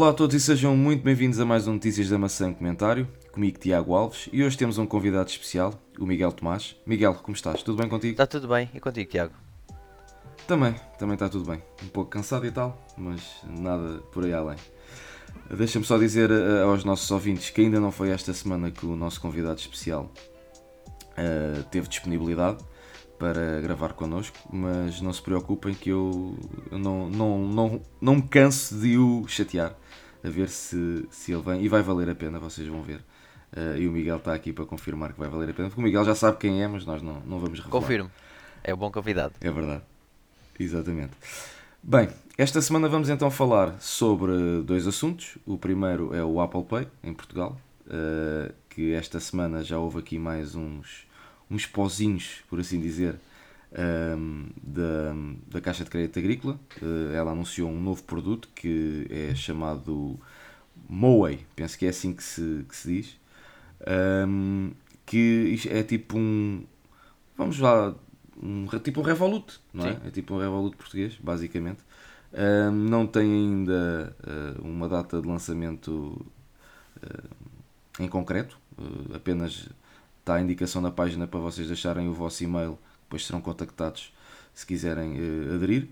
Olá a todos e sejam muito bem-vindos a mais um Notícias da Maçã Comentário, comigo Tiago Alves, e hoje temos um convidado especial, o Miguel Tomás. Miguel, como estás? Tudo bem contigo? Está tudo bem, e contigo, Tiago? Também, também está tudo bem. Um pouco cansado e tal, mas nada por aí além. Deixa-me só dizer uh, aos nossos ouvintes que ainda não foi esta semana que o nosso convidado especial uh, teve disponibilidade para gravar connosco, mas não se preocupem que eu não, não, não, não me canso de o chatear a ver se, se ele vem e vai valer a pena, vocês vão ver. Uh, e o Miguel está aqui para confirmar que vai valer a pena, porque o Miguel já sabe quem é, mas nós não, não vamos revelar. Confirmo, é um bom convidado. É verdade, exatamente. Bem, esta semana vamos então falar sobre dois assuntos. O primeiro é o Apple Pay em Portugal, uh, que esta semana já houve aqui mais uns uns pozinhos, por assim dizer, da, da Caixa de Crédito Agrícola. Uh, ela anunciou um novo produto que é chamado Moe, penso que é assim que se, que se diz, que é tipo um, vamos lá, um, tipo um Revolut, não é? Sim. É tipo um Revolut português, basicamente. Não tem ainda uh, uma data de lançamento uh, em concreto, apenas está a indicação na página para vocês deixarem o vosso e-mail, depois serão contactados se quiserem uh, aderir.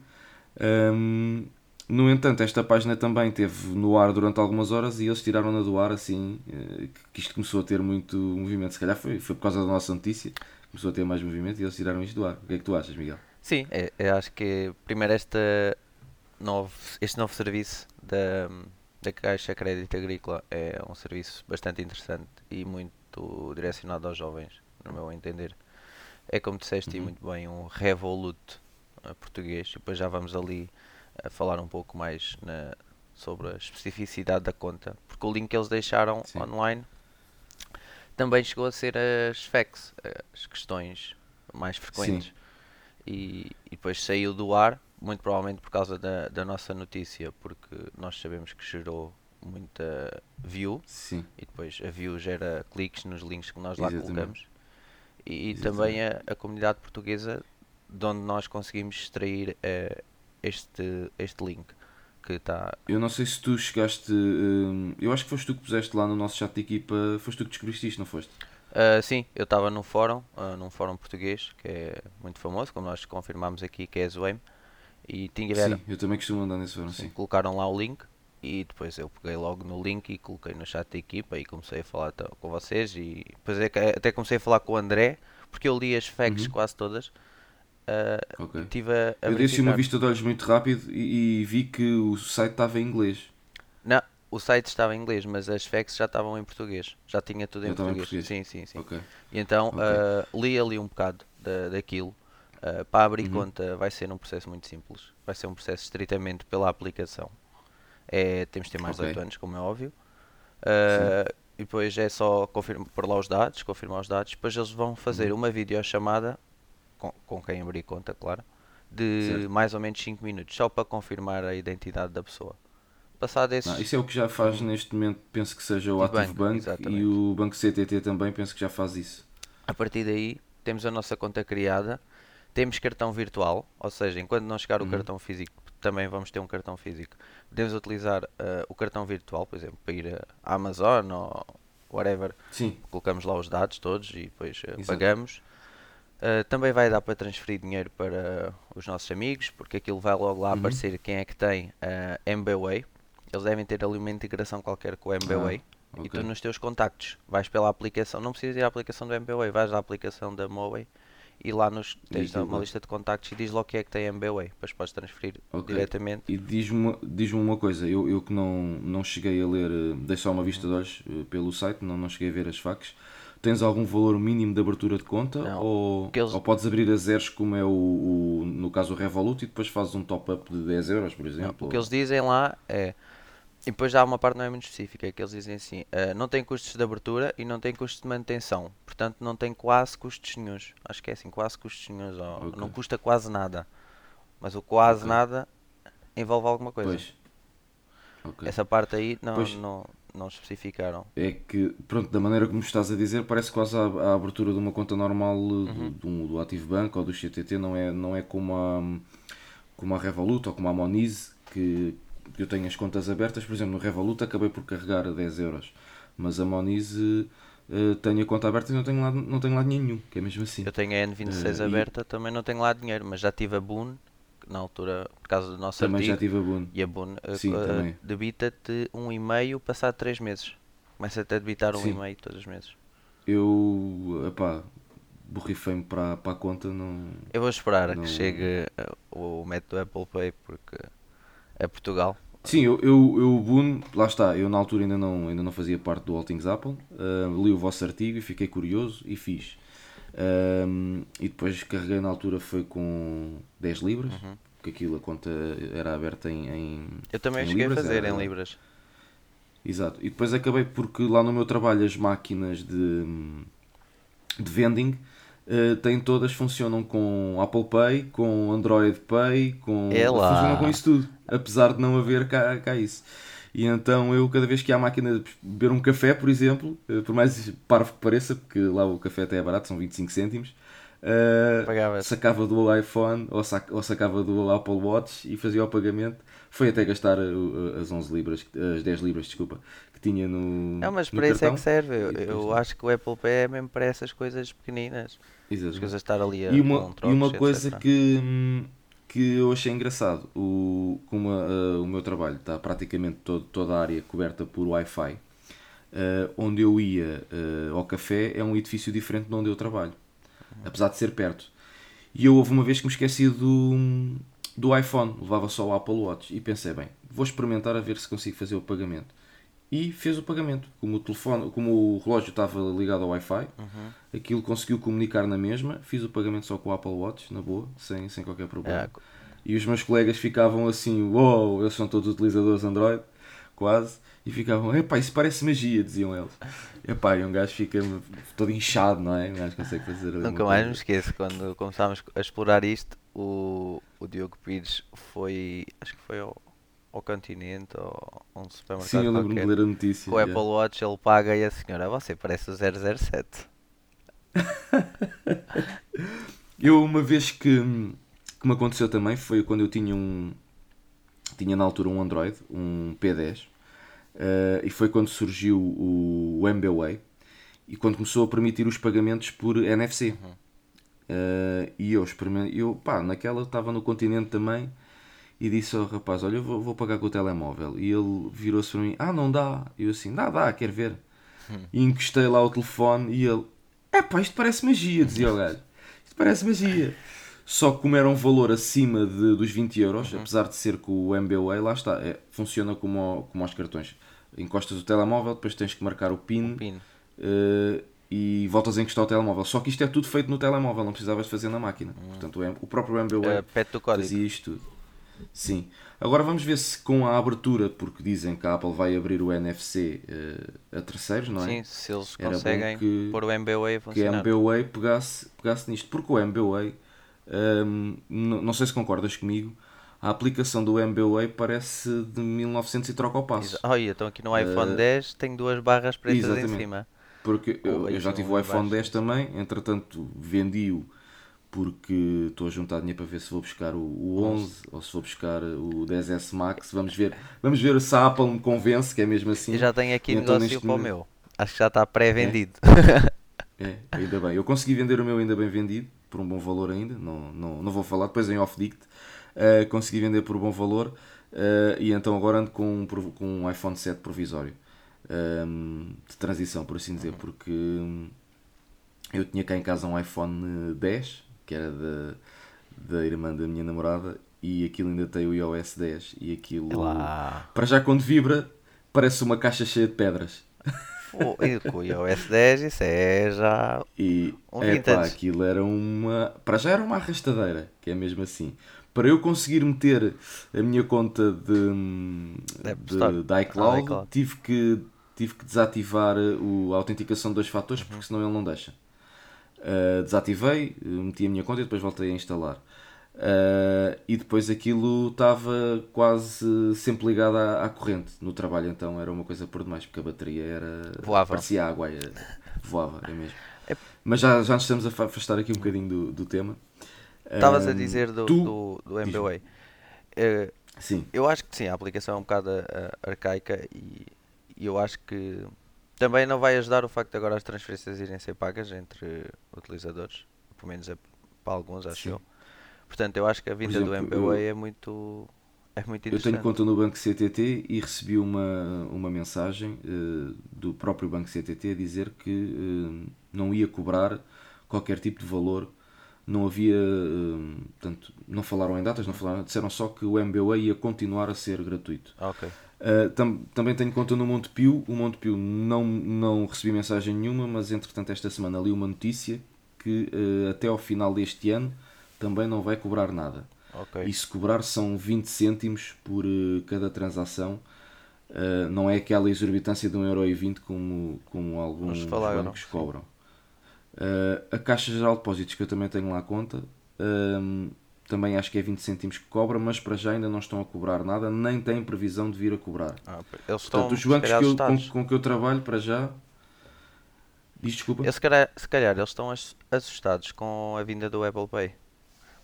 Um, no entanto, esta página também teve no ar durante algumas horas e eles tiraram-na do ar assim, uh, que isto começou a ter muito movimento. Se calhar foi, foi por causa da nossa notícia, começou a ter mais movimento e eles tiraram isto do ar. O que é que tu achas, Miguel? Sim, é, eu acho que primeiro esta novo, este novo serviço da, da Caixa Crédito Agrícola é um serviço bastante interessante e muito muito direcionado aos jovens, no meu entender. É como disseste uhum. muito bem, um Revolut uh, português. E depois já vamos ali a falar um pouco mais na, sobre a especificidade da conta. Porque o link que eles deixaram Sim. online também chegou a ser as FAQs, as questões mais frequentes. E, e, depois saiu do ar, muito provavelmente por causa da, da nossa notícia, porque nós sabemos que gerou muita view Sim. e depois a view gera cliques nos links que nós lá Exatamente. colocamos e, e também a, a, comunidade portuguesa de onde nós conseguimos extrair uh, este, este link que está eu não sei se tu chegaste uh, eu acho que foste tu que puseste lá no nosso chat de equipa foste tu que descobriste isto, não foste? Uh, sim, eu estava num fórum, uh, num fórum português que é muito famoso, como nós confirmámos aqui, que é a Zoem. E tinha Sim, eu também costumo andar nesse fórum, sim. sim. Colocaram lá o link e depois eu peguei logo no link e coloquei no chat da equipa e comecei a falar com vocês e depois é até comecei a falar com o André porque eu li as facts uhum. quase todas uh, okay. tive a, a eu dei uma vista de olhos muito rápido e, e, vi que o site estava em inglês não, o site estava em inglês mas as facts já estavam em português já tinha tudo em português. em português. sim, sim, sim okay. e então okay. uh, li ali um bocado da, daquilo uh, para abrir uhum. conta vai ser um processo muito simples vai ser um processo estritamente pela aplicação é, temos de ter mais de okay. 8 anos, como é óbvio. Uh, e depois é só confirma, pôr lá os dados, confirmar os dados. Depois eles vão fazer uhum. uma videochamada com, com quem abrir conta, claro, de certo. mais ou menos 5 minutos, só para confirmar a identidade da pessoa. Passado esses... Não, isso é o que já faz neste momento, penso que seja o Active Bank, Bank e o Banco CTT também penso que já faz isso. A partir daí temos a nossa conta criada, temos cartão virtual, ou seja, enquanto não chegar o uhum. cartão físico, também vamos ter um cartão físico podemos utilizar uh, o cartão virtual, por exemplo, para ir à Amazon ou whatever. Sim. Colocamos lá os dados todos e depois uh, pagamos. Uh, também vai dar para transferir dinheiro para os nossos amigos, porque aquilo vai logo lá uhum. aparecer quem é que tem a uh, MBWay. Eles devem ter ali uma integração qualquer com o MBWay. Ah, okay. E tu nos teus contactos vais pela aplicação, não precisas ir à aplicação do MBWay, vais à aplicação da Moway e lá nos tens uma lista de contactos e diz logo que é que tem MBWay, depois podes transferir okay. diretamente. E diz-me diz uma coisa, eu, eu que não, não cheguei a ler, eh, dei só uma vista de olhos eh, pelo site, não, não cheguei a ver as facas. Tens algum valor mínimo de abertura de conta não, ou, eles... ou podes abrir a zeros como é o, o, no caso o Revolut e depois fazes um top-up de 10 euros, por exemplo? Não, o que eles dizem lá é e depois já há uma parte não é muito específica, é que eles dizem assim, uh, não tem custos de abertura e não tem custos de manutenção. Portanto, não tem quase custos nenhums. Acho que é assim, quase custos nenhums. Okay. Não custa quase nada. Mas o quase okay. nada envolve alguma coisa. Pois. Okay. Essa parte aí não, pois. não, não especificaram. É que, pronto, da maneira como estás a dizer, parece quase a, a abertura de uma conta normal uhum. do, do Active Bank ou do CTT, não é, não é como a, como a Revolut ou como a Moniz, que eu tenho as contas abertas, por exemplo, no Revolut acabei por carregar a 10 euros, mas a Moniz uh, tenho a conta aberta e não tenho lá, não tenho lá nenhum, que é mesmo assim. Eu tenho a N26 uh, aberta, e... também não tenho lá dinheiro, mas já tive a Boon, na altura, por causa do nosso também artigo. já tive a Boon. E a Boon uh, debita-te um e-mail passado 3 meses. Começa-te a debitar um e-mail todos os meses. Eu, epá, borrifei-me para, para a conta, não... Eu vou esperar não... que chegue o método Apple Pay, porque é Portugal. Sim, eu, eu, eu Boon, lá está, eu na altura ainda não, ainda não fazia parte do All Things Apple, uh, li o vosso artigo e fiquei curioso e fiz. Um, e depois carreguei na altura foi com 10 libras, uhum. porque aquilo a conta era aberta em, em Eu também em cheguei libras, a fazer era... em libras. Exato. E depois acabei porque lá no meu trabalho as máquinas de, de vending uh, têm todas, funcionam com Apple Pay, com Android Pay, com. Ela. Funcionam com isso tudo, apesar de não haver cá, cá isso. E então eu, cada vez que há a máquina de beber um café, por exemplo, uh, por mais parvo que pareça, porque lá o café até é barato, são 25 cêntimos, uh, sacava do iPhone ou, sac, ou sacava do Apple Watch e fazia o pagamento. Foi até gastar as 11 libras, as 10 libras, desculpa, que tinha no. É, mas para isso é que serve. Eu, eu acho que o Apple Pay é mesmo para essas coisas pequeninas. Exato. As estar ali a e uma, e uma coisa etc. que, que eu achei engraçado, o, como a, o meu trabalho está praticamente todo, toda a área coberta por Wi-Fi, uh, onde eu ia uh, ao café é um edifício diferente de onde eu trabalho, uhum. apesar de ser perto. E eu houve uma vez que me esqueci do, do iPhone, levava só o Apple Watch e pensei, bem, vou experimentar a ver se consigo fazer o pagamento e fez o pagamento. Como o telefone, como o relógio estava ligado ao Wi-Fi, Uhum. aquilo conseguiu comunicar na mesma, fiz o pagamento só com o Apple Watch, na boa, sem, sem qualquer problema. É, E os meus colegas ficavam assim, uou, wow, eles são todos utilizadores Android, quase, e ficavam, epá, isso parece magia, diziam eles. Epá, e um gajo fica todo inchado, não é? Um gajo consegue fazer. Nunca mais me esqueço, quando começámos a explorar isto, o, o Diogo Pires foi, acho que foi ao, ao continente ou a um supermercado Sim, eu lembro-me de ler a notícia. Com o. Apple Watch ele paga e a senhora, você parece o 007. Eu, uma vez que, que me aconteceu também, foi quando eu tinha um. Tinha na altura um Android, um P10, eh, e foi quando surgiu o, o MBWay e quando começou a permitir os pagamentos por NFC. Uhum. Eh, e eu experimentei, eu, pá, naquela estava no continente também e disse ao rapaz: Olha, eu vou, vou pagar com o telemóvel. E ele virou-se para mim: Ah, não dá. E eu assim: Dá, dá, quer ver. E encostei lá o telefone e ele: É pá, isto parece magia, dizia o gajo. Isto parece magia. Só que como era um valor acima de, dos 20 euros, apesar de ser com o MBWay, lá está, é, funciona como, ao- como aos cartões. Encostas o telemóvel, depois tens que marcar o PIN, Pin. eh, e voltas a encostar o telemóvel. Só que isto é tudo feito no telemóvel, não precisavas de fazer na máquina. Portanto, o o próprio MBWay Uh, o código. fazia isto tudo. Sim. Agora vamos ver se com a abertura, porque dizem que a Apple vai abrir o NFC eh, a terceiros, não é? Sim, se eles Era conseguem que- pôr o MBWay a que a funcionar. MBWay pegasse, pegasse nisto. Porque o MBWay, hum, n- não sei se concordas comigo, a aplicação do MBWay parece de 1900 e troca ao passo. Olha, então aqui no iPhone Eh, 10 tenho duas barras pretas em exatamente. cima. Porque eu, eu já tive o iPhone abaixo. 10 também, entretanto vendi-o porque estou a juntar dinheiro para ver se vou buscar o, o 11 ou se vou buscar o 10S Max. Vamos ver, vamos ver se a Apple me convence, que é mesmo assim. E já tenho aqui Então, negócio neste para o meu. Acho que já está pré-vendido. É, ainda bem. Eu consegui vender o meu ainda bem vendido, por um bom valor ainda, não, não, não vou falar, depois em off-dict. Uh, consegui vender por um bom valor uh, e então agora ando com um, com um iPhone 7 provisório. Um, de transição, por assim dizer, porque eu tinha cá em casa um iPhone 10, que era da, da irmã da minha namorada, e aquilo ainda tem o iOS 10 e aquilo, lá. para já quando vibra, parece uma caixa cheia de pedras. Pô, e com o iOS 10 isso é já E Um é pá, aquilo era uma. Para já era uma arrastadeira, que é mesmo assim. Para eu conseguir meter a minha conta de, de, de iCloud, Ah, iCloud. tive, que, tive que desativar o, a autenticação de dois fatores, Uhum. porque senão ele não deixa. Uh, desativei, meti a minha conta e depois voltei a instalar. Uh, e depois aquilo estava quase sempre ligado à, à corrente no trabalho, então era uma coisa por demais, porque a bateria era. Voava. parecia água, é- voava, é mesmo. É- Mas já, já nos estamos a fa- afastar aqui um bocadinho do, do tema. Estavas a dizer do, tu- do, do. MBWay. Eh, Sim. Eu acho que sim, a aplicação é um bocado uh, arcaica e, e eu acho que também não vai ajudar o facto de agora as transferências irem ser pagas entre utilizadores, pelo menos é para alguns, acho Sim. eu. Portanto, eu acho que a vinda exemplo, do MBWay é muito é muito Eu interessante. tenho conta no Banco CTT e recebi uma, uma mensagem eh, do próprio Banco CTT a dizer que eh, não ia cobrar qualquer tipo de valor. Não havia, eh, portanto, não falaram em datas, não falaram, disseram só que o MBA ia continuar a ser gratuito. Ah, ok. Uh, tam- também tenho conta no Montepio. O Montepio não, não recebi mensagem nenhuma, mas entretanto esta semana li uma notícia que uh, até ao final deste ano também não vai cobrar nada. Ok. E se cobrar são 20 cêntimos por uh, cada transação. Não é aquela exorbitância de 1,20€ como, como alguns falaram, bancos cobram. A Caixa Geral de Depósitos, que eu também tenho lá a conta, também acho que é 20 cêntimos que cobra, mas para já ainda não estão a cobrar nada, nem têm previsão de vir a cobrar. Ah, eles estão Portanto, os se bancos que eu- com, com que eu trabalho para já. Diz desculpa. Eu, se, calhar, se calhar eles estão ass- assustados com a vinda do Apple Pay.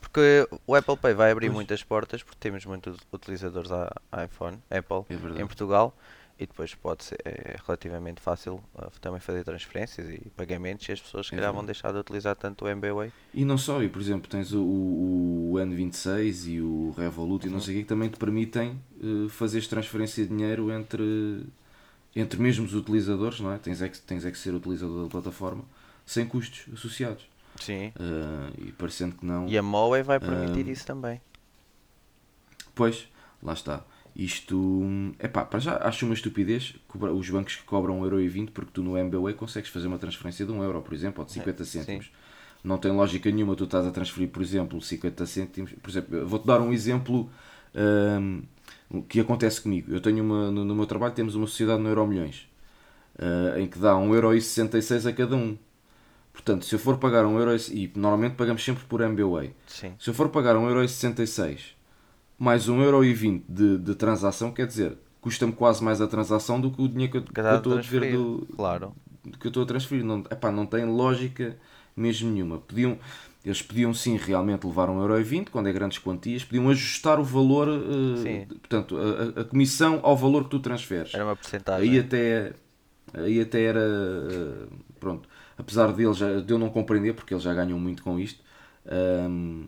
Porque o Apple Pay vai abrir Pois. muitas portas, porque temos muitos utilizadores a iPhone, Apple, É em Portugal. E depois pode ser é relativamente fácil uh, também fazer transferências e pagamentos e as pessoas se calhar vão deixar de utilizar tanto o MBWay. E não só, e por exemplo, tens o, o, o N26 e o Revolut e não Uhum. sei o quê que também te permitem eh, fazeres transferência de dinheiro entre, entre mesmo os utilizadores, não é? Tens é, que, tens é que ser utilizador da plataforma sem custos associados. Sim. Eh, e parecendo que não. E a Moe vai permitir isso também. Pois, lá está. Isto, é pá, para já acho uma estupidez os bancos que cobram 1,20€ porque tu no MBWay consegues fazer uma transferência de 1€, euro, por exemplo, ou de 50 É, sim. cêntimos. Não tem lógica nenhuma tu estás a transferir, por exemplo, 50 cêntimos. Por exemplo, vou-te dar um exemplo hum, que acontece comigo. Eu tenho uma, no, no meu trabalho temos uma sociedade no Euro Milhões ah, em que dá 1,66€ a cada um. Portanto, se eu for pagar 1€, e normalmente pagamos sempre por MBWay, Sim. se eu for pagar 1,66€ mais 1,20€ de, de transação, quer dizer, custa-me quase mais a transação do que o dinheiro que eu, que eu estou a dever transferir, do, Claro. do que eu estou a transferir. Não, epá, não tem lógica mesmo nenhuma. Podiam, eles podiam sim realmente levar 1,20€ quando é grandes quantias, podiam ajustar o valor, de- portanto, a, a- comissão ao valor que tu transferes. Era uma porcentagem. Aí até, aí até era. eh, Pronto. Apesar de, ele já, de eu não compreender, porque eles já ganham muito com isto. ahm,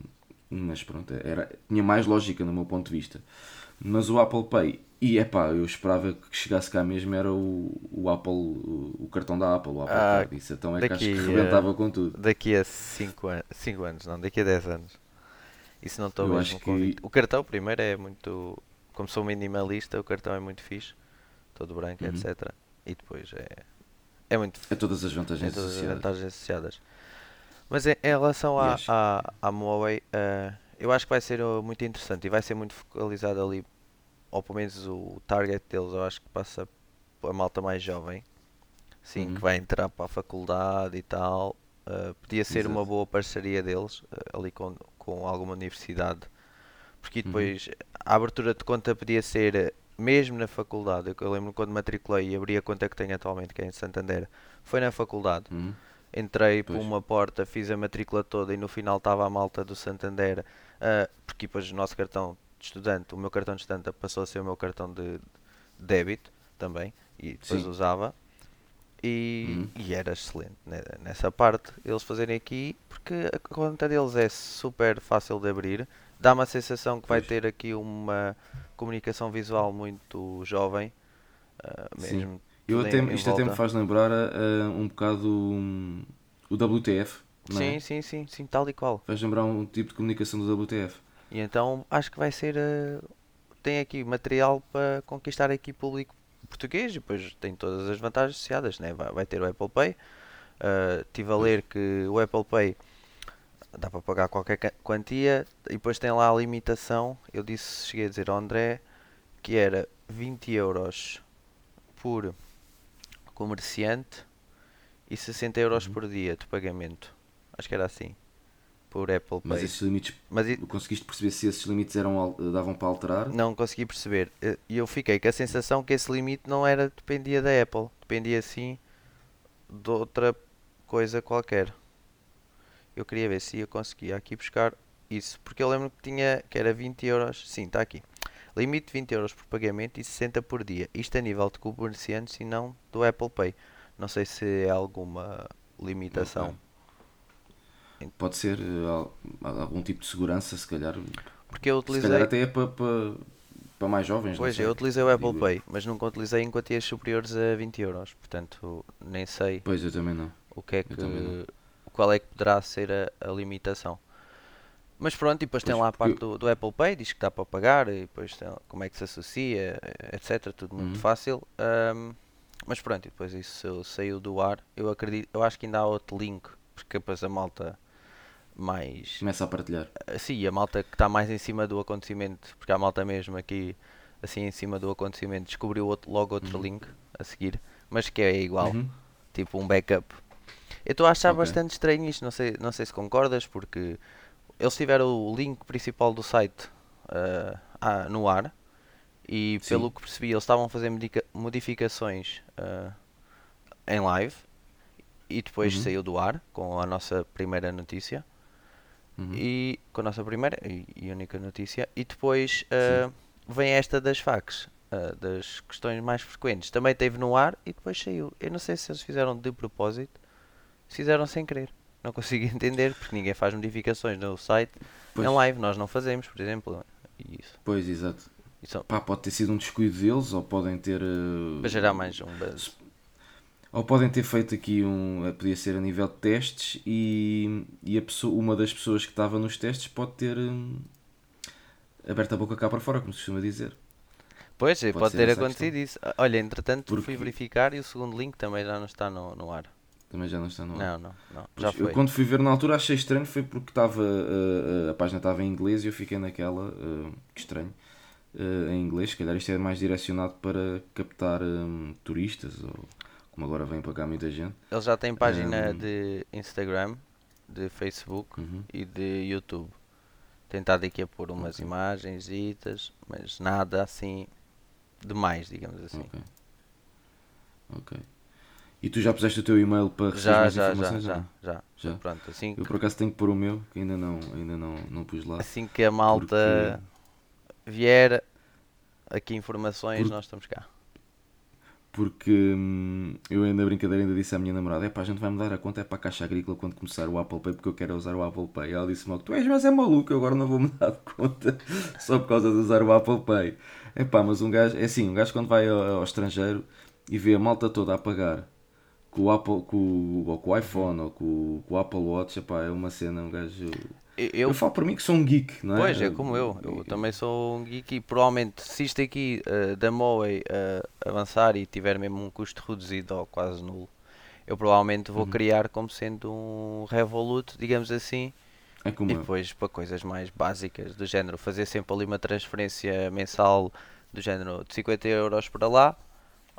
mas pronto, era, tinha mais lógica no meu ponto de vista. Mas o Apple Pay, e é pá, eu esperava que chegasse cá mesmo, era o, o Apple, o, cartão da Apple, o Apple Ah, Card. Isso então é que acho daqui, que rebentava com tudo. Daqui a 5 an anos, não, daqui a 10 anos. Isso não estou mesmo que-. O cartão primeiro é muito. Como sou minimalista, o cartão é muito fixe. Todo branco, Uhum. etc. E depois é. É muito É todas as vantagens todas as vantagens associadas. Mas em, em relação à, Yes. à, à Huawei, eh, eu acho que vai ser uh, muito interessante e vai ser muito focalizado ali, ou pelo menos o target deles, eu acho que passa a malta mais jovem, sim, Uhum. que vai entrar para a faculdade e tal. Eh, podia ser uma Exato. boa parceria deles eh, ali com, com alguma universidade, porque Uhum. depois a abertura de conta podia ser eh, mesmo na faculdade. Eu, eu lembro quando matriculei e abri a conta que tenho atualmente, que é em Santander, foi na faculdade. Uhum. Entrei por Pois. uma porta, fiz a matrícula toda e no final estava a malta do Santander, ah, porque depois o nosso cartão de estudante, o meu cartão de estudante passou a ser o meu cartão de débito também, e depois Sim. usava. E, Uhum. e era excelente né, nessa parte eles fazerem aqui, porque a conta deles é super fácil de abrir, dá-me a sensação que vai Pois. ter aqui uma comunicação visual muito jovem, ah, Sim. Eu tudo até, isto até me volta. faz lembrar ah, um bocado hum, o WTF. Não é? Sim, sim, sim, sim, tal e qual. Faz lembrar um tipo de comunicação do WTF. E então acho que vai ser. eh, tem aqui material para conquistar aqui público português e depois tem todas as vantagens associadas, né? vai, vai ter o Apple Pay. Eh, Estive a ler que o Apple Pay dá para pagar qualquer quantia e depois tem lá a limitação. Eu disse, cheguei a dizer ao André que era 20 euros por comerciante e 60 euros Uhum. por dia de pagamento. Acho que era assim. Por Apple Pay. Mas esses limites, Mas i- conseguiste perceber se esses limites eram, davam para alterar? não consegui perceber. Eh, E eu fiquei com a sensação que esse limite não era dependia da Apple, dependia sim de outra coisa qualquer. Eu queria ver se eu conseguia aqui buscar isso, porque eu lembro que tinha que era 20 euros. Sim, está aqui. Limite 20 euros por pagamento e 60 por dia. Isto a nível de comerciantes e não do Apple Pay. Não sei se é alguma limitação. Ok. Pode ser eh, al- algum tipo de segurança, se calhar. Porque eu Se calhar utilizei. até é para, para, para mais jovens. Pois, eu utilizei o Apple Digo. Pay, mas nunca utilizei em quantias superiores a 20 euros. Portanto, nem sei Pois, eu também não. o que é que, qual é que poderá ser a, a limitação. Mas pronto, e depois tem Pois, lá a parte do, do Apple Pay, diz que dá para pagar, e depois tem como é que se associa, etc. Tudo muito Uhum. fácil. Ahm, mas pronto, e depois isso saiu do ar. Eu acredito, eu acho que ainda há outro link, porque depois a malta mais Começa a partilhar. Sim, a malta que está mais em cima do acontecimento, porque a malta mesmo aqui, assim em cima do acontecimento, descobriu outro- logo outro Uhum. link a seguir, mas que é igual, Uhum. tipo um backup. Eu estou a achar Ok. bastante estranho isto, não sei, não sei se concordas, porque eles tiveram o link principal do site ah, no ar e Sim. pelo que percebi eles estavam a fazer modificações ah, em live e depois Uhum. saiu do ar com a nossa primeira notícia Uhum. e com a nossa primeira e, única notícia e depois ah, vem esta das facs ah, das questões mais frequentes também teve no ar e depois saiu eu não sei se eles fizeram de propósito se fizeram sem querer não consigo entender porque ninguém faz modificações no site Pois. em live nós não fazemos por exemplo isso, Pois, exato. isso Pá, pode ter sido um descuido deles, ou podem ter. eh, para gerar mais um buzz Ou podem ter feito aqui um. eh, Podia ser a nível de testes e, e a pessoa, uma das pessoas que estava nos testes pode ter hum, aberto a boca cá para fora, como se costuma dizer. pois pode, Pode ter acontecido isso Ah, olha entretanto fui Porque- verificar e o segundo link também já não está no, no ar Também já não está no ar. não não não Pois, já Eu foi quando fui ver na altura achei estranho, foi porque estava eh, a página estava em inglês e eu fiquei naquela, eh, que estranho, eh, em inglês, se calhar isto é mais direcionado para captar hum, turistas, ou como agora vem para cá muita gente. Ele já tem página Hum. de Instagram, de Facebook Uhum. e de YouTube. Tem estado aqui a pôr umas Ok. imagens, mas nada assim demais, digamos assim. Ok. Ok. E tu já puseste o teu e-mail para receber Já, já, já, informações? já, não? já. Já? Pronto, assim Eu por acaso tenho que pôr o meu, que ainda não, ainda não, não pus lá. assim que a malta vier aqui informações, nós estamos cá. Porque hum, eu ainda brincadeira ainda disse à minha namorada, é pá, a gente vai mudar a conta é para a Caixa Agrícola quando começar o Apple Pay porque eu quero usar o Apple Pay. Ela disse logo, tu és mas é maluco, eu agora não vou mudar de conta só por causa de usar o Apple Pay. É pá, mas um gajo, é assim, um gajo quando vai ao, ao estrangeiro e vê a malta toda a pagar com o Apple, com, ou com o iPhone ou com, o- com o Apple Watch, é pá, é uma cena, um gajo... Eu, Eu, falo por mim que sou um geek, não é? Pois, é como eu. Eu também sou um geek e provavelmente se isto aqui eh, da Moe eh, avançar e tiver mesmo um custo reduzido ou quase nulo, eu provavelmente vou Uhum. criar como sendo um Revolut, digamos assim, É e depois para coisas mais básicas, do género fazer sempre ali uma transferência mensal do género de 50 euros para lá,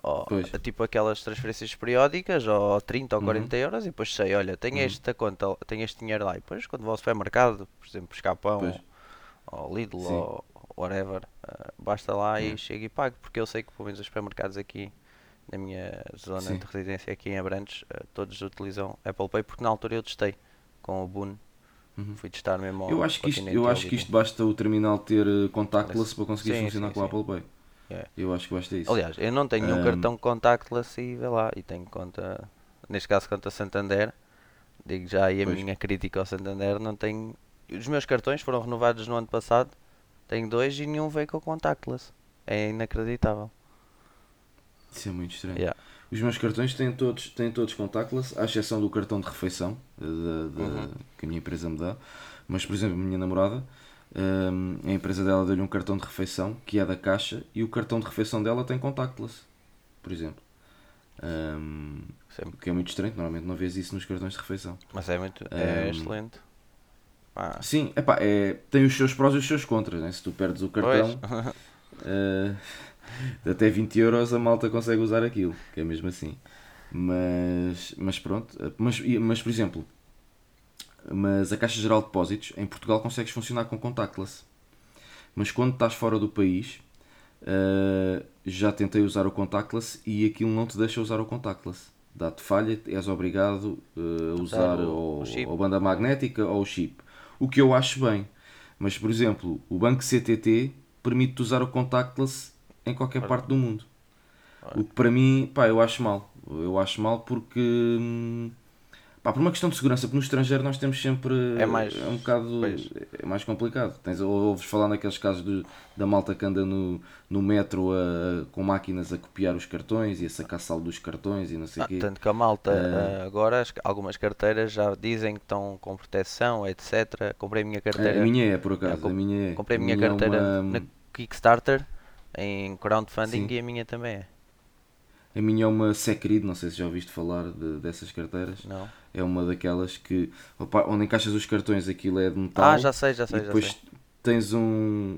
ou tipo aquelas transferências periódicas, ou 30 ou Uhum. 40 euros, e depois sei, olha, tenho Uhum. esta conta, tenho este dinheiro lá, e depois quando vou ao supermercado, por exemplo, buscar pão, ou, ou Lidl, Sim. ou whatever, eh, basta lá Uhum. e chego e pago, porque eu sei que pelo menos os supermercados aqui na minha zona Sim. de residência aqui em Abrantes, eh, todos utilizam Apple Pay, porque na altura eu testei com o Boone, Uhum. fui testar mesmo Eu acho que isto, eu acho que isto basta o terminal ter eh, contactless para conseguir Sim, funcionar sim, com o. Apple Pay. É. Eu acho que basta isso. Aliás, eu não tenho nenhum Ahm. cartão contactless e vê lá, e tenho conta, neste caso conta Santander, digo já aí a Pois. minha crítica ao Santander, não tenho, os meus cartões foram renovados no ano passado, tenho dois e nenhum veio com contactless, é inacreditável. Isso é muito estranho. Yeah. Os meus cartões têm todos, têm todos contactless, à exceção do cartão de refeição eh, da- da- Uhum. que a minha empresa me dá. Mas, por exemplo, a minha namorada, hum, a empresa dela deu-lhe um cartão de refeição que é da caixa e o cartão de refeição dela tem contactless, por exemplo. Sempre. o que é muito estranho, normalmente não vês isso nos cartões de refeição. Mas é muito, é Ahm. excelente. Pá, Sim, epá, é, tem os seus prós e os seus contras. Né? Se tu perdes o cartão, Eh, até 20 euros a malta consegue usar aquilo, que é mesmo assim. Mas, mas pronto, mas, mas por exemplo, mas a Caixa Geral de Depósitos em Portugal consegues funcionar com contactless. Mas quando estás fora do país, eh, já tentei usar o contactless e aquilo não te deixa usar o contactless. Dá-te falha, és obrigado eh, a usar o- ou, ou banda magnética ou o chip. O que eu acho bem. Mas, por exemplo, o banco CTT permite usar o contactless em qualquer parte do mundo. O que para mim, pá, eu acho mal. Eu acho mal porque. Hum, pá, por uma questão de segurança, porque no estrangeiro nós temos sempre. É mais- É um bocado. pois. É mais complicado. Tens, ou ouves falar naqueles casos de- da malta que anda no, no metro a- com máquinas a copiar os cartões e a sacar saldo dos cartões e não sei o Ah, quê. tanto que a malta, ah, agora as- algumas carteiras já dizem que estão com proteção, etc. Comprei a minha carteira, a minha é, por acaso. Eu com- a minha é. comprei a minha é carteira uma- na Kickstarter em crowdfunding Sim. e a minha também é. A minha é uma Secrid, não sei se já ouviste falar de- dessas carteiras. Não? É uma daquelas que opa, onde encaixas os cartões aquilo é de metal. Ah, já sei, já e sei, já depois sei. tens um,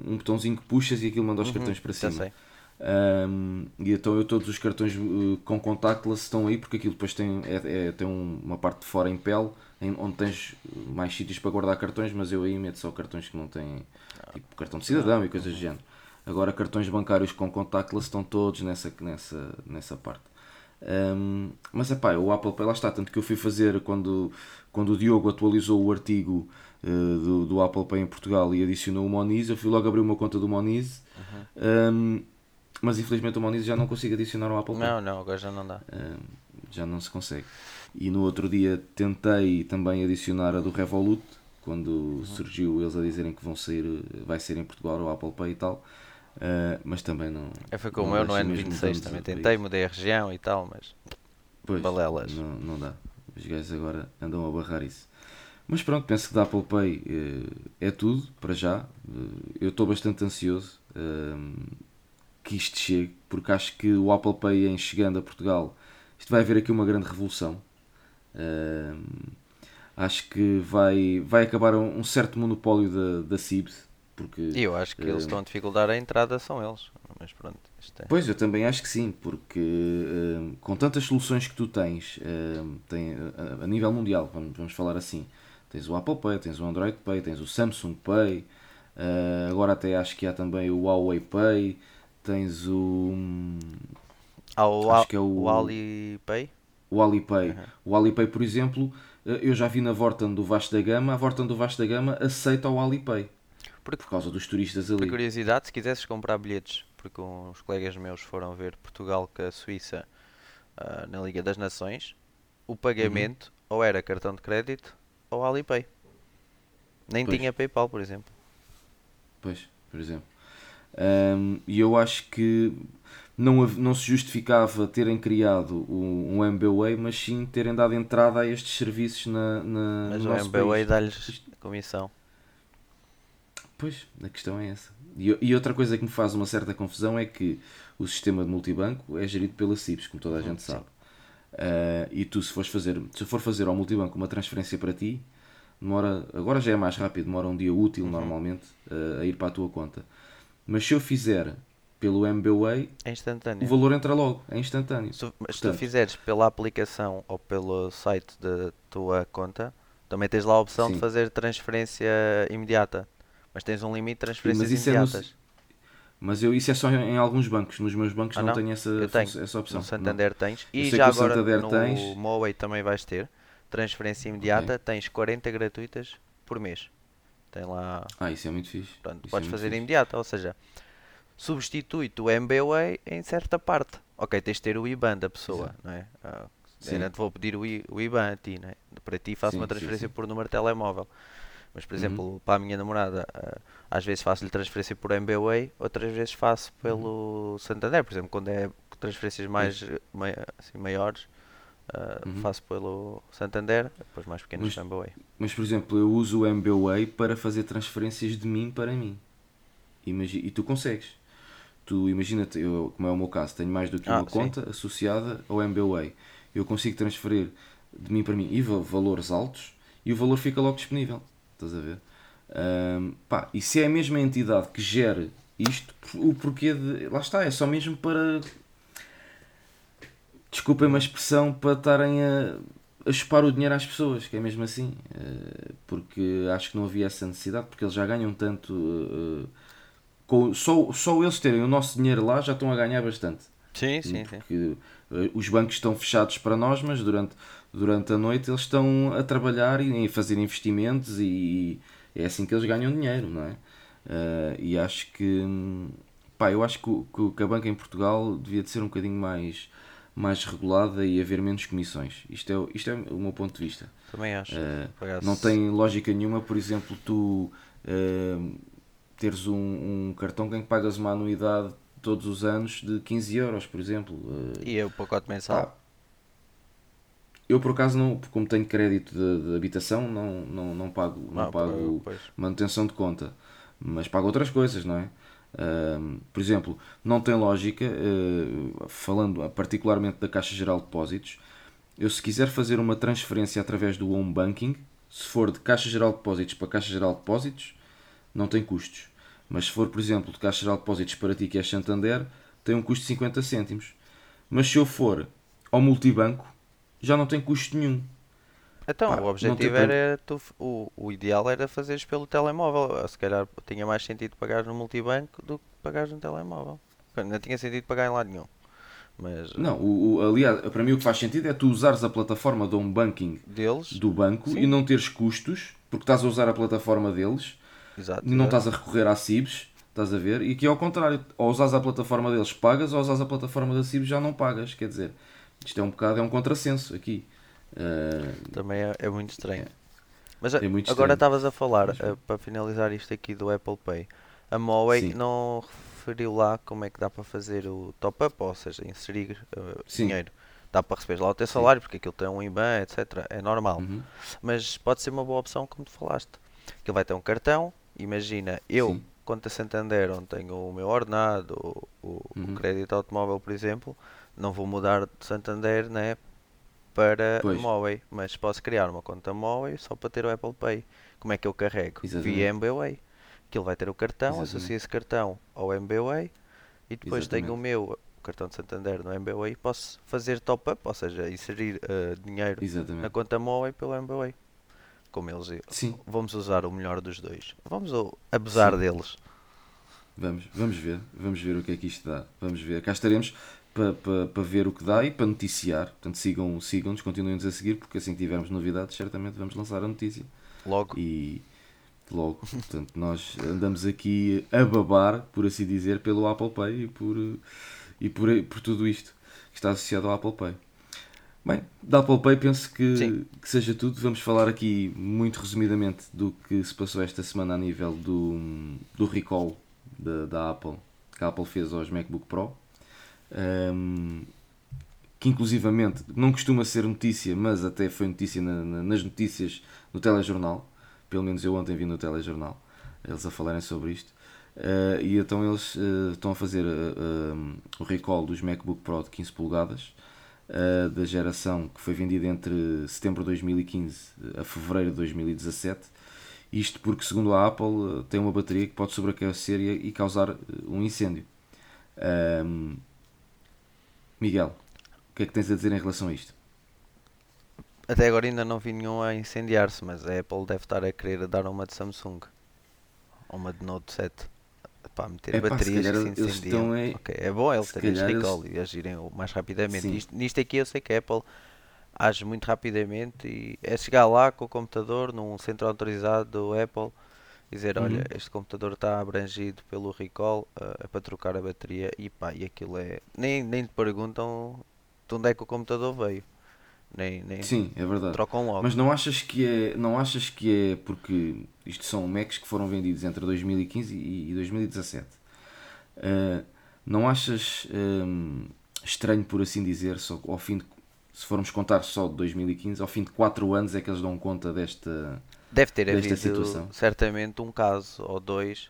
um botãozinho que puxas e aquilo manda os Uhum, cartões para já cima. sei. Um, e então eu todos os cartões uh, com contactless estão aí porque aquilo depois tem, é, é- tem um- uma parte de fora em pele em- onde tens mais sítios para guardar cartões, mas eu aí meto só cartões que não têm tipo cartão de cidadão e coisas do género. Agora cartões bancários com contactless estão todos nessa, nessa, nessa parte. Um, mas é pá, o Apple Pay lá está, tanto que eu fui fazer quando, quando o Diogo atualizou o artigo uh, do, do Apple Pay em Portugal e adicionou o Moniz, eu fui logo abrir uma conta do Moniz, um, mas infelizmente o Moniz já não consigo adicionar ao Apple Pay. Não, não, agora já não dá. Um, já não se consegue. E no outro dia tentei também adicionar a do Revolut, quando surgiu eles a dizerem que vão sair, vai ser em Portugal o Apple Pay e tal, uh, mas também não. É, foi como não eu no N26 vamos também. a- para Tentei, mudei a região e tal, mas Pois, Balelas. Não, não dá. Os gajos agora andam a barrar isso. Mas pronto, penso que da Apple Pay eh, é tudo para já. Eh, eu estou bastante ansioso ehm, que isto chegue, porque acho que o Apple Pay em chegando a Portugal, isto vai haver aqui uma grande revolução. Ehm, acho que vai, vai acabar um, um certo monopólio da, da CIBS, porque e eu acho que eles eh, estão a dificultar a entrada, são eles. Mas pronto, é. Pois, eu também acho que sim, porque hum, com tantas soluções que tu tens, hum, tem, a, nível mundial, vamos, vamos falar assim, tens o Apple Pay, tens o Android Pay, tens o Samsung Pay, uh, agora até acho que há também o Huawei Pay, tens o, o, acho que é o- o Alipay. o Alipay. Uhum. O Alipay, por exemplo, eu já vi na Vorten do Vasco da Gama, a Vorten do Vasco da Gama aceita o Alipay, Porque- por causa dos turistas Por ali. curiosidade, se quisesses comprar bilhetes, porque uns colegas meus foram ver Portugal com a Suíça ah, na Liga das Nações, o pagamento Uhum. ou era cartão de crédito ou Alipay. Nem Pois. tinha PayPal, por exemplo. Pois, por exemplo. Ahm, E eu acho que não, não se justificava terem criado um, um MBWay, mas sim terem dado entrada a estes serviços na, na, Mas no o país. dá-lhes comissão. Pois, a questão é essa. E, e outra coisa que me faz uma certa confusão é que o sistema de multibanco é gerido pela CIPS, como toda a gente sim. sabe. Ah, e tu, se, fores fazer, se for fazer ao multibanco uma transferência para ti, demora, agora já é mais rápido, demora um dia útil normalmente ah, a ir para a tua conta. Mas se eu fizer pelo MBWay, É o valor entra logo, é instantâneo. Se mas se tu fizeres pela aplicação ou pelo site da tua conta, também tens lá a opção de Sim. fazer transferência imediata. Mas tens um limite de transferências isso é no- imediatas. Mas eu, isso é só em alguns bancos, nos meus bancos Ah, não, não? tenho essa, tenho. essa opção. No Santander tens. Eu E já agora Santander no tens. Moway também vais ter. Transferência imediata, tens 40 gratuitas por mês. Tem lá. Não. Ah, isso é muito fixe. Pronto, Isso é podes muito fazer fixe. imediata, ou seja, substitui-te o MBWay em certa parte. Ok, tens de ter o IBAN da pessoa, Exato. não é? Ah, Sim. não te vou pedir o, I- o IBAN a ti, não é? Para ti faço Sim, uma sim, transferência sim. por número de telemóvel. Mas, por exemplo, para a minha namorada, ah, às vezes faço-lhe transferência por MBWay, outras vezes faço pelo Santander. Por exemplo, quando é transferências mais mai- assim, maiores, ah, Uhum. faço pelo Santander, depois mais pequenas Mas- MBWay. Mas, por exemplo, eu uso o MBWay para fazer transferências de mim para mim. Imagi- e tu consegues. Tu imagina-te, eu, como é o meu caso, tenho mais do que Ah, uma sim. conta associada ao MBWay. Eu consigo transferir de mim para mim e va- valores altos e o valor fica logo disponível. Estás a ver? Ahm, pá, e se é a mesma entidade que gere isto, o porquê de. Lá está, é só mesmo para. Desculpem-me a expressão, para estarem a, a chupar o dinheiro às pessoas, que é mesmo assim. Eh, porque acho que não havia essa necessidade, porque eles já ganham tanto. eh, com, só, só eles terem o nosso dinheiro lá já estão a ganhar bastante. Sim, sim, sim. Porque eh, os bancos estão fechados para nós, mas durante, durante a noite eles estão a trabalhar e a fazer investimentos e é assim que eles ganham dinheiro, não é? Uh, e acho que pá, eu acho que, que, que, a banca em Portugal devia de ser um bocadinho mais, mais regulada e haver menos comissões. Isto é, isto é o meu ponto de vista. Também acho. Uh, não tem lógica nenhuma, por exemplo, tu uh, teres um, um cartão em que pagas uma anuidade todos os anos de 15 euros, por exemplo. E é o pacote mensal? Ah, eu por acaso não, como tenho crédito de, de habitação, não, não, não pago, não ah, pago manutenção de conta, mas pago outras coisas, não é? Uh, por exemplo, não tem lógica, uh, falando particularmente da Caixa Geral de Depósitos, eu se quiser fazer uma transferência através do home banking, se for de Caixa Geral de Depósitos para Caixa Geral de Depósitos, não tem custos. Mas se for, por exemplo, de Caixa Geral de Depósitos para ti que é Santander, tem um custo de 50 cêntimos. Mas se eu for ao multibanco, já não tem custo nenhum. Então, Pá, o objetivo era, tu, o, o ideal era fazeres pelo telemóvel. Se calhar tinha mais sentido pagar no multibanco do que pagar no telemóvel. Não tinha sentido pagar em lado nenhum. Mas... Não, o, o, aliás, para mim o que faz sentido é tu usares a plataforma de home banking deles? do banco Sim. e não teres custos, porque estás a usar a plataforma deles, Exato, não estás a recorrer à CIBS, estás a ver? E aqui é ao contrário, ou usas a plataforma deles pagas, ou usas a plataforma da CIBS já não pagas, quer dizer, isto é um bocado, é um contrassenso aqui. Uh, Também é, é, muito estranho. É, Mas é muito agora estavas a falar, uh, para finalizar isto aqui do Apple Pay, a Moe não referiu lá como é que dá para fazer o top-up, ou seja, inserir uh, dinheiro. Dá para receber lá o teu salário, porque aquilo tem um IBAN, etc. É normal. Uhum. Mas pode ser uma boa opção, como tu falaste. Que ele vai ter um cartão, imagina, eu, Sim. conta Santander, onde tenho o meu ordenado, o, o, uhum. o crédito automóvel, por exemplo, não vou mudar de Santander né, para Moe, mas posso criar uma conta Moe só para ter o Apple Pay. Como é que eu carrego? Exatamente. Via MBWay. Que ele vai ter o cartão, associa esse cartão ao MBWay e depois Exatamente. tenho o meu o cartão de Santander no MBWay e posso fazer top-up, ou seja, inserir uh, dinheiro Exatamente. na conta Moe pelo MBWay. Como eles Sim. vamos usar o melhor dos dois. Vamos abusar Sim. deles. Vamos, vamos ver, vamos ver o que é que isto dá. Vamos ver. Cá estaremos para, para, para ver o que dá e para noticiar. Portanto, sigam, sigam-nos, continuem-nos a seguir, porque assim que tivermos novidades, certamente vamos lançar a notícia. Logo. E logo. Portanto, nós andamos aqui a babar, por assim dizer, pelo Apple Pay e por, e por, por tudo isto que está associado ao Apple Pay. Bem, da Apple Pay penso que, que seja tudo. Vamos falar aqui muito resumidamente do que se passou esta semana a nível do, do recall da, da Apple que a Apple fez aos MacBook Pro um, que inclusivamente não costuma ser notícia, mas até foi notícia na, na, nas notícias no telejornal. Pelo menos eu ontem vi no telejornal eles a falarem sobre isto. Uh, e então eles uh, estão a fazer uh, o recall dos MacBook Pro de 15 polegadas da geração que foi vendida entre setembro de 2015 a fevereiro de 2017. Isto porque, segundo a Apple, tem uma bateria que pode sobreaquecer e, causar um incêndio. Um, Miguel, o que é que tens a dizer em relação a isto? Até agora ainda não vi nenhum a incendiar-se, mas a Apple deve estar a querer dar uma de Samsung. Ou uma de Note 7. Para meter é, baterias pá, se que se incendiam. É... Okay. é bom eles terem este recall eles... e agirem mais rapidamente. Isto, nisto aqui eu sei que a Apple age muito rapidamente e é chegar lá com o computador num centro autorizado do Apple dizer, uhum. olha, este computador está abrangido pelo recall, uh, é para trocar a bateria e pá, e aquilo é. Nem, nem te perguntam de onde é que o computador veio. Nem, nem Sim, é verdade. Trocam logo. Mas não achas que é, não achas que é porque isto são Macs que foram vendidos entre 2015 e, e 2017. Uh, não achas um, estranho por assim dizer, só ao fim de, se formos contar só de 2015, ao fim de 4 anos é que eles dão conta desta Deve ter havido situação. certamente um caso, ou dois,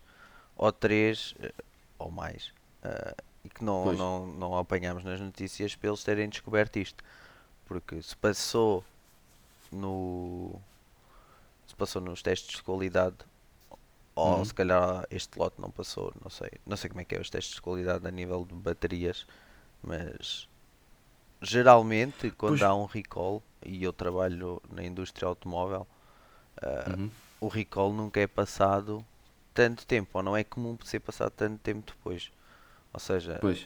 ou três, eh, ou mais, uh, e que não, não, não apanhamos nas notícias para eles terem descoberto isto. Porque se passou no. Se passou nos testes de qualidade, ou uhum. se calhar este lote não passou, não sei. Não sei como é que é os testes de qualidade a nível de baterias, mas geralmente quando pois. há um recall, e eu trabalho na indústria automóvel Uh, uhum. O recall nunca é passado tanto tempo, ou não é comum ser passado tanto tempo depois. Ou seja, pois.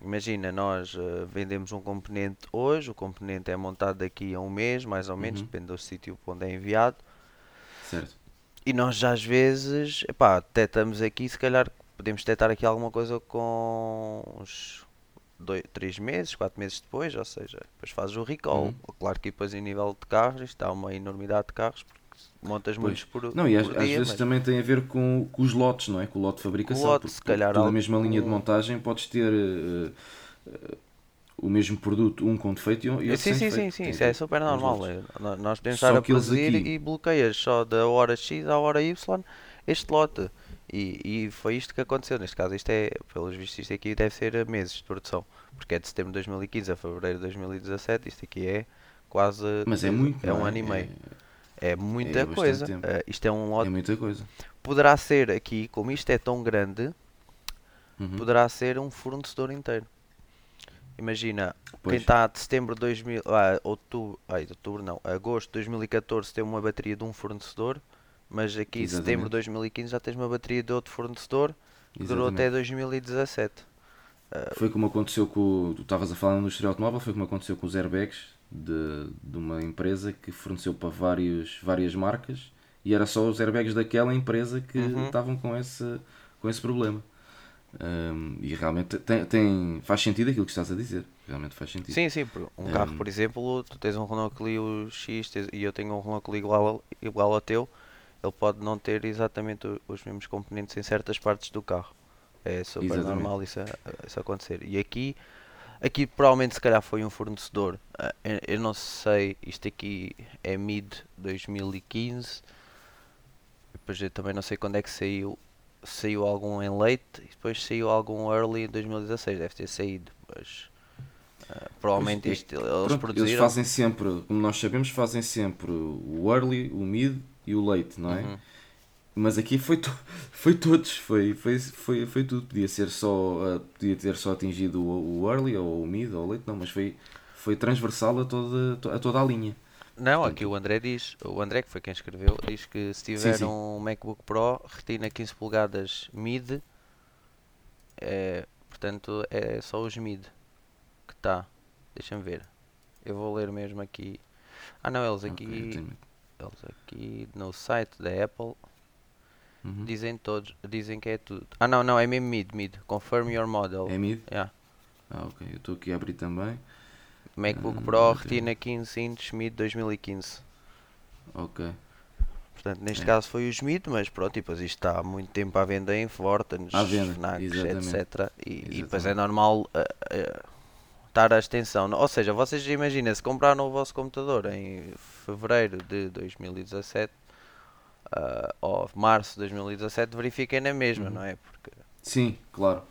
Imagina, nós uh, vendemos um componente hoje, o componente é montado daqui a um mês, mais ou menos, uhum. depende do sítio onde é enviado. Certo. E nós já às vezes, epá, até estamos aqui, se calhar podemos detectar aqui alguma coisa com uns 3 meses, 4 meses depois, ou seja, depois fazes o recall. Uhum. Claro que depois em nível de carros, isto há uma enormidade de carros, montas Pois. muitos por, Não, e às, por às dia, vezes mas- também tem a ver com, com os lotes, não é? Com o lote de fabricação. lote, porque se calhar toda a mesma linha de montagem podes ter eh, eh, o mesmo produto, um com defeito e, um- e outro Sim, sem sim, sim, defeito. sim, Tem isso é super normal. é. No- Nós podemos estar a produzir aqui- e bloqueias só da hora X à hora Y este lote. E, e foi isto que aconteceu. Neste caso, isto é, pelos vistos, isto aqui deve ser a meses de produção. Porque é de setembro de 2015 a fevereiro de 2017. Isto aqui é quase. Mas é muito. É um ano e meio. É muita bastante coisa. tempo. Eh, isto é um É, lote. muita coisa. Poderá ser aqui, como isto é tão grande, Uhum. poderá ser um fornecedor inteiro. Imagina, quem Pois. está de setembro de 2000, ah, outubro, ai, outubro não, agosto de 2014 tem uma bateria de um fornecedor, mas aqui em setembro de Exatamente. 2015 já tens uma bateria de outro fornecedor que durou até 2017. Foi como aconteceu com. Tu estavas a falar no indústria automóvel, foi como aconteceu com os airbags de, de uma empresa que forneceu para vários, várias marcas e era só os airbags daquela empresa que Uhum. estavam com esse, com esse problema. Ahm, e realmente tem, tem- faz sentido aquilo que estás a dizer. Realmente faz sentido. Sim, sim, um carro, Ehm. por exemplo, tu tens um Renault Clio X tens- e eu tenho um Renault Clio igual, ao- igual ao teu, ele pode não ter exatamente os mesmos componentes em certas partes do carro. É super Exatamente. normal isso, a- isso acontecer. E aqui, aqui provavelmente se calhar foi um fornecedor, ah, eu, não sei, isto aqui é mid 2015, depois eu também não sei quando é que saiu, saiu algum em late e depois saiu algum early em 2016, deve ter saído, mas ah, provavelmente isto eles Pronto, eles produziram. fazem sempre, como nós sabemos, fazem sempre o early, o mid e o late, não é? Uhum. Mas aqui foi, to- foi todos, foi, foi, foi, foi tudo. Podia ser só, uh, podia ter só atingido o, o early ou o mid ou o late, não, mas foi, foi transversal a toda, a toda a linha. Não, aqui o André diz, o André que foi quem escreveu, diz que se tiver sim. um MacBook Pro, retina 15 polegadas mid, é, portanto é só os mid que está. Deixa-me ver. Eu vou ler mesmo aqui. Ah não, eles aqui, Ok, eu tenho- eles aqui no site da Apple Uhum. dizem todos, dizem que é tudo. Ah não, não, é mesmo mid, mid. Confirm your model. É mid? Yeah. Ah, ok. Eu estou aqui a abrir também. MacBook Ah, Pro, retina 15 inches mid 2015. Ok. Portanto, neste É. caso foi os mid, mas pronto, e depois isto está há muito tempo à venda em venda, Fnacs, etc. E, e depois é normal uh, uh, estar a extensão. Ou seja, vocês imaginem, se compraram o vosso computador em fevereiro de 2017 uh, março de 2017, verifiquem na mesma, Uhum. não é? Porque Sim, claro.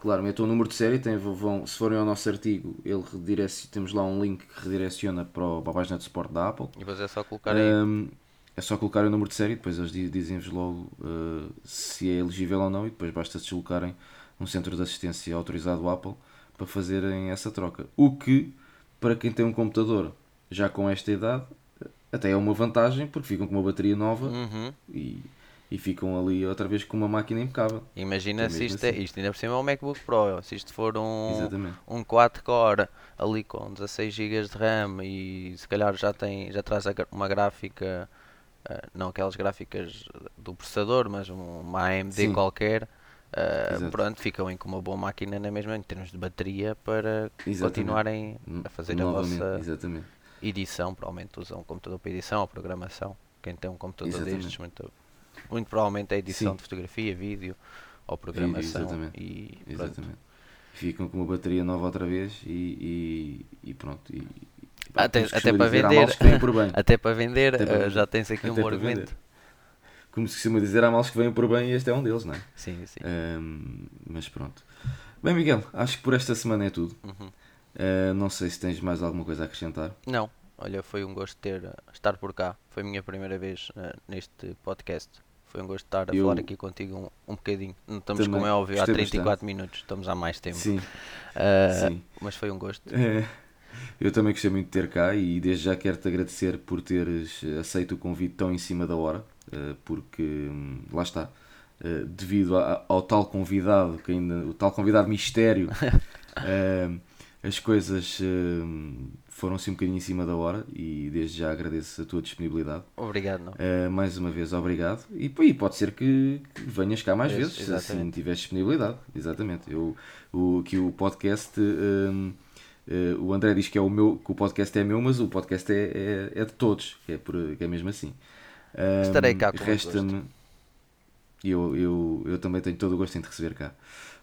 Claro, metam o número de série, tem, vão, se forem ao nosso artigo, ele redireciona, temos lá um link que redireciona para, o- para a página de suporte da Apple. e depois é só colocar. Ahm, é só colocar o número de série, depois eles di- dizem-vos logo ah, se é elegível ou não, e depois basta deslocarem um centro de assistência autorizado Apple para fazerem essa troca. O que, para quem tem um computador já com esta idade, até é uma vantagem, porque ficam com uma bateria nova Uhum. e, e ficam ali outra vez com uma máquina impecável. Imagina É se isto, é, assim. isto ainda por cima é um MacBook Pro, se isto for um, Exatamente. um 4 core ali com 16 GB de RAM e se calhar já tem já traz a uma gráfica eh, não aquelas gráficas do processador mas um- uma AMD Sim. qualquer Exato. pronto ficam em com uma boa máquina na mesma em termos de bateria para Exatamente. continuarem a fazer a Novamente, vossa Exatamente. Edição provavelmente usam um computador para edição ou programação quem tem um computador Exatamente. destes muito, muito provavelmente é edição Sim. de fotografia vídeo ou programação exatamente. e. Exatamente. Ficam com uma bateria nova outra vez e, e, e pronto. E, pá, Até- até para vender. Até para vender, Até para eh, já tens aqui um argumento. vender. Como se costuma dizer, há males que vêm por bem e este é um deles, não é? Sim, sim. Ahm, mas pronto. Bem, Miguel, acho que por esta semana é tudo. Uhum. Ah, não sei se tens mais alguma coisa a acrescentar. Não, olha, foi um gosto ter, eh, estar por cá. Foi a minha primeira vez eh, neste podcast. Foi um gosto estar a Eu- falar aqui contigo um, um bocadinho. Não estamos, Também como é óbvio, há gostei 34 minutos, estamos há mais tempo. Sim, Eh, sim. Mas foi um gosto. É, eu também gostei muito de ter cá e desde já quero-te agradecer por teres aceito o convite tão em cima da hora, porque hum, lá está, devido ao tal convidado, que ainda, o tal convidado mistério, as coisas hum, foram assim um bocadinho em cima da hora e desde já agradeço a tua disponibilidade. Obrigado. Uh, mais uma vez, obrigado. E, e pode ser que, que venhas cá mais vezes, se assim tiveres disponibilidade. Exatamente. Eu, o, que o podcast. Um, uh, o André diz que, é o meu, que o podcast é meu, mas o podcast é, é, é de todos, que é, por, que é mesmo assim. Um, Estarei cá com Resta-me. Eu, eu, eu também tenho todo o gosto em te receber cá.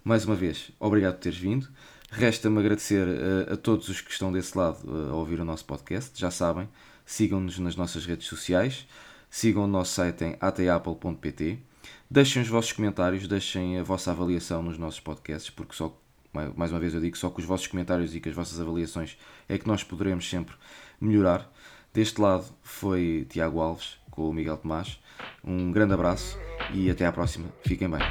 Mais uma vez, obrigado por teres vindo. Resta-me agradecer a, a, todos os que estão desse lado a ouvir o nosso podcast. Já sabem, sigam-nos nas nossas redes sociais, sigam o nosso site em atapple.pt, deixem os vossos comentários, deixem a vossa avaliação nos nossos podcasts, porque só, mais uma vez eu digo, só com os vossos comentários e com as vossas avaliações é que nós poderemos sempre melhorar. Deste lado foi Tiago Alves com o Miguel Tomás. Um grande abraço e até à próxima. Fiquem bem.